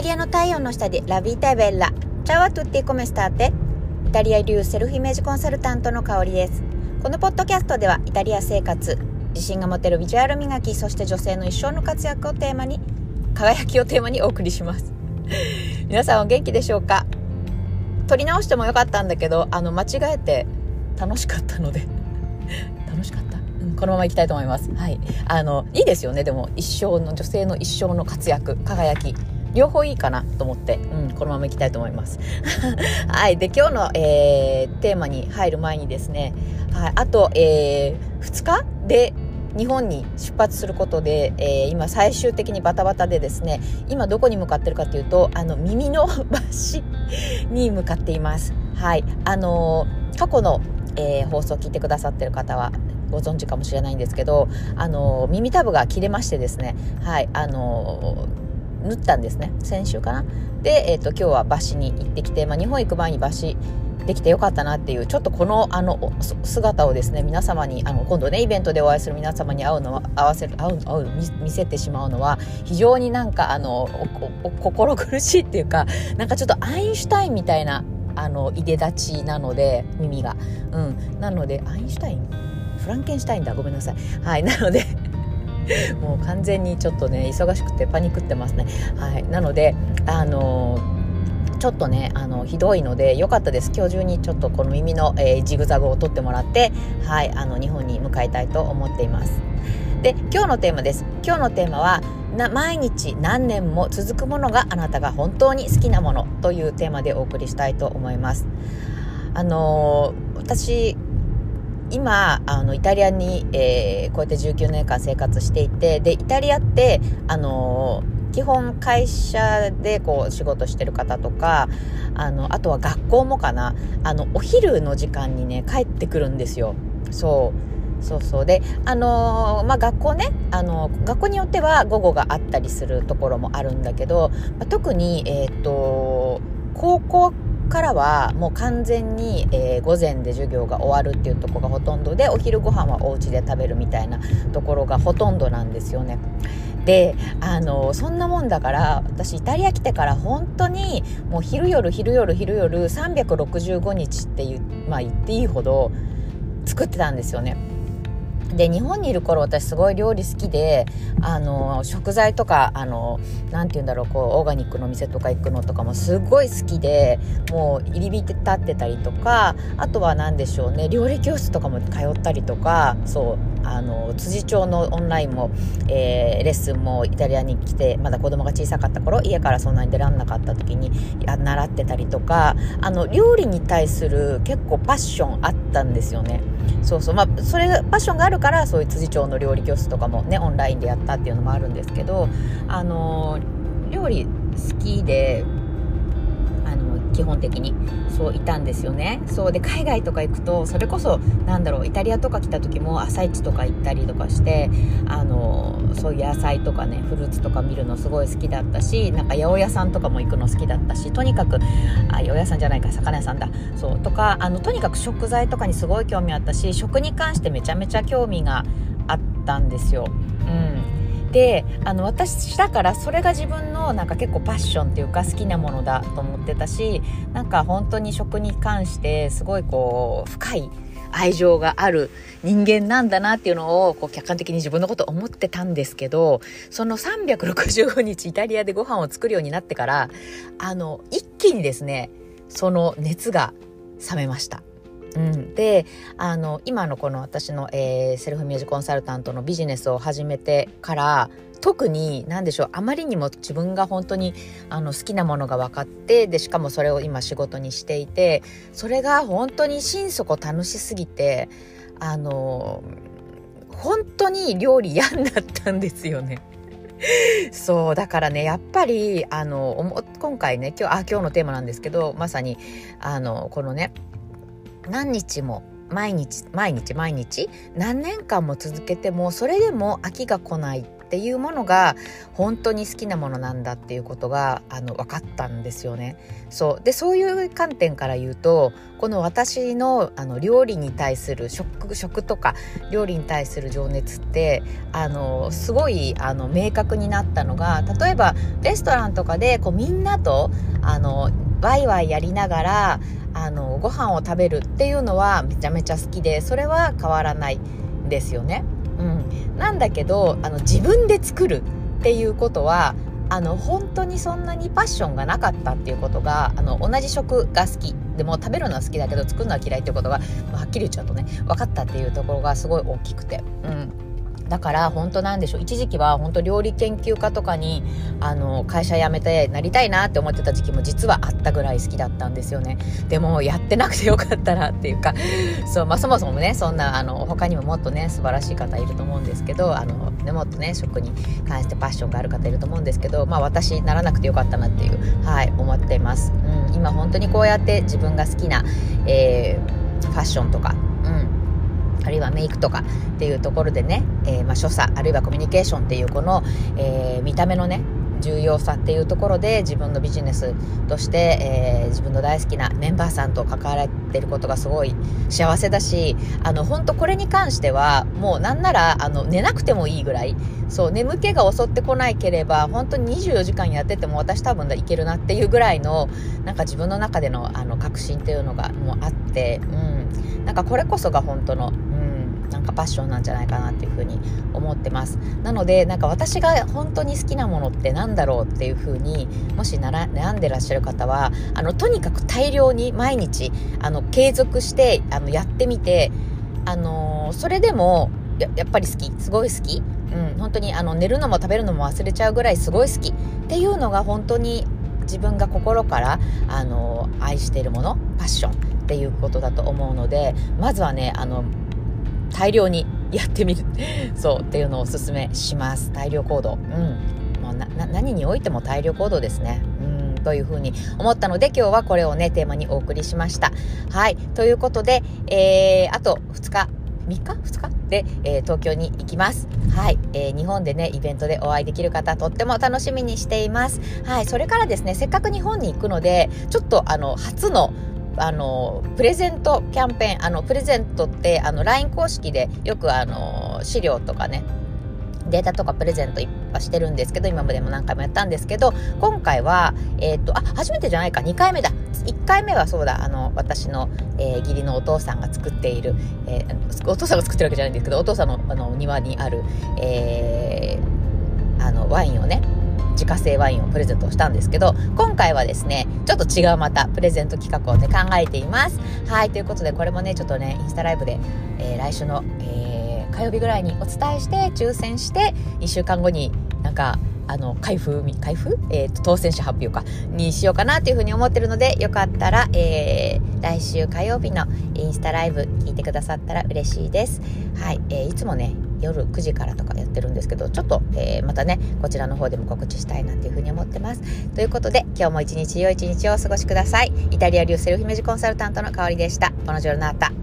タリアの太陽の下でラビータベッラ。チャワトゥッティコメスターテ。イタリア流セルフイメージコンサルタントの香りです。このポッドキャストではイタリア生活、自信が持てるビジュアル磨き、そして女性の一生の活躍をテーマに、輝きをテーマにお送りします。皆さんお元気でしょうか？撮り直してもよかったんだけど、あの、間違えて楽しかったので 楽しかった、うん、このままいきたいと思います。はい。あの、いいですよね。でも、一生の、女性の一生の活躍、輝き。両方いいかなと思って、うん、このままいきたいと思います。はい。で、今日の、えー、テーマに入る前にですね、はい、あと、えー、2日で日本に出発することで、えー、今最終的にバタバタでですね、今どこに向かってるかというと、あの、耳の橋 に向かっています。はい。あのー、過去の、えー、放送を聞いてくださってる方は、ご存知かもしれないんですけど、あの耳たぶが切れましてですね、はい、あの縫ったんですね。先週かな。で、えーと、今日はバシに行ってきて、まあ、日本行く前にバシできてよかったなっていうちょっとこのあの姿をですね皆様にあの今度ねイベントでお会いする皆様に会うのは合わせる会う会う見せてしまうのは非常になんかあの心苦しいっていうかなんかちょっとアインシュタインみたいなあのいで立ちなので耳が。うん。なのでアインシュタイン？フランケンシュタインだ。ごめんなさい。はい。なので もう完全にちょっとね忙しくてパニクってますね。はい。なのであのちょっとねあのひどいので良かったです。今日中にちょっとこの耳の、えー、ジグザグを取ってもらってはい。あの日本に向かいたいと思っています。で今日のテーマです。今日のテーマはな毎日何年も続くものがあなたが本当に好きなものというテーマでお送りしたいと思います。あのー、私今あのイタリアに、えー、こうやって19年間生活していてでイタリアってあの基本会社でこう仕事してる方とかあのあとは学校もかな。あのお昼の時間にね帰ってくるんですよ。そう。そうそう。であのまあ学校ねあの学校によっては午後があったりするところもあるんだけど、まあ、特にえっ、ー、と高校からはもう完全に、えー、午前で授業が終わるっていうとこがほとんどでお昼ご飯はお家で食べるみたいなところがほとんどなんですよね。であのそんなもんだから私イタリア来てから本当にもう昼夜昼夜昼夜365日っていう、まあ、言っていいほど作ってたんですよね。で日本にいる頃私すごい料理好きであの食材とかあのなて言うんだろうこうオーガニックの店とか行くのとかもすごい好きでもう入り浸ってたりとかあとは何でしょうね料理教室とかも通ったりとかそうあの辻町のオンラインも、えー、レッスンもイタリアに来てまだ子供が小さかった頃家からそんなに出らんなかった時に習ってたりとかあの料理に対する結構パッションあったんですよね。そうそう。まあそれパッションがあるからそういう辻町の料理教室とかもねオンラインでやったっていうのもあるんですけどあの料理好きで基本的に。そういたんですよね。そうで海外とか行くとそれこそなんだろうイタリアとか来た時も朝市とか行ったりとかしてあのそういう野菜とかねフルーツとか見るのすごい好きだったしなんか八百屋さんとかも行くの好きだったしとにかくあ八百屋さんじゃないか魚屋さんだ。そうとかあのとにかく食材とかにすごい興味あったし食に関してめちゃめちゃ興味があったんですよ。うん。であの私だからそれが自分のなんか結構パッションっていうか好きなものだと思ってたしなんか本当に食に関してすごいこう深い愛情がある人間なんだなっていうのをこう客観的に自分のこと思ってたんですけどその365日イタリアでご飯を作るようになってからあの一気にですねその熱が冷めました。うん、であの今のこの私の、えー、セルフミュージックコンサルタントのビジネスを始めてから特に何でしょうあまりにも自分が本当にあの好きなものが分かってでしかもそれを今仕事にしていてそれが本当に心底楽しすぎてあの本当に料理嫌になったんですよね。そうだからねやっぱりあの今回ね今日あ今日のテーマなんですけどまさにあのこのね何日も毎日毎日毎日？何年間も続けてもそれでも飽きが来ないっていうものが本当に好きなものなんだっていうことがあの分かったんですよね。そうでそういう観点から言うとこの私のあの料理に対する食食とか料理に対する情熱ってあのすごいあの明確になったのが例えばレストランとかでこうみんなとあのワイワイやりながらあのご飯を食べるっていうのはめちゃめちゃ好きでそれは変わらないんですよね。なんだけどあの自分で作るっていうことはあの本当にそんなにパッションがなかったっていうことがあの同じ食が好きでも食べるのは好きだけど作るのは嫌いっていうことが、はっきり言っちゃうとね分かったっていうところがすごい大きくて。うんだから本当なんでしょう。一時期は本当料理研究家とかにあの会社辞めてなりたいなって思ってた時期も実はあったぐらい好きだったんですよね。でもやってなくてよかったなっていうか そう、まあ、そもそもねそんなあの他にももっとね素晴らしい方いると思うんですけどあの、ね、もっとね食に関してパッションがある方いると思うんですけどまあ私ならなくてよかったなっていうはい思っています、うん、今本当にこうやって自分が好きな、えー、ファッションとかあるいはメイクとかっていうところでね、えー、まあ所作あるいはコミュニケーションっていうこの、えー、見た目のね重要さっていうところで自分のビジネスとして、えー、自分の大好きなメンバーさんと関わられてることがすごい幸せだしあの本当これに関してはもうなんならあの寝なくてもいいぐらいそう眠気が襲ってこないければ本当に24時間やってても私多分いけるなっていうぐらいのなんか自分の中でのあの確信っていうのがもうあって、うん、なんかこれこそが本当のなんかパッションなんじゃないかなっていうふうに思ってます。なのでなんか私が本当に好きなものって何だろうっていうふうにもし悩んでらっしゃる方はあのとにかく大量に毎日あの継続してあのやってみてあのそれでもややっぱり好き。すごい好き。うん、本当にあの寝るのも食べるのも忘れちゃうぐらいすごい好き。っていうのが本当に自分が心からあの愛しているものパッションっていうことだと思うのでまずはねあの大量にやってみる。そうっていうのをおすすめします。大量行動。うん。もう何においても大量行動ですね。うん。というふうに思ったので今日はこれをねテーマにお送りしました。はい。ということで、えー、あと2日。3日 ?2 日？で、えー、東京に行きます。はい、えー、日本でね、イベントでお会いできる方、とっても楽しみにしています。はい、それからですね、せっかく日本に行くので、ちょっとあの、初のあのプレゼントキャンペーンあのプレゼントってあの LINE 公式でよくあの資料とかねデータとかプレゼントいっぱいしてるんですけど今までも何回もやったんですけど今回は、えー、っとあ初めてじゃないか2回目だ。1回目はそうだあの私の、えー、義理のお父さんが作っている、えー、お父さんが作ってるわけじゃないんですけどお父さんのあの庭にある、えー、あのワインをね自家製ワインをプレゼントしたんですけど、今回はですね、ちょっと違うまたプレゼント企画をね、考えています。はい、ということで、これもね、ちょっとね、インスタライブで、えー、来週の、えー、火曜日ぐらいにお伝えして、抽選して、1週間後になんか、あの、開封、開封？え、ー、と、当選者発表か、にしようかなというふうに思ってるので、よかったら、えー、来週火曜日のインスタライブ聞いてくださったら嬉しいです。はい、えー、いつもね、夜9時からとかやってるんですけどちょっと、えー、またねこちらの方でも告知したいなっていうふうに思ってます。ということで今日も一日良い一日をお過ごしください。イタリア流セルフイメージコンサルタントの香りでした。ボノジョルナータ。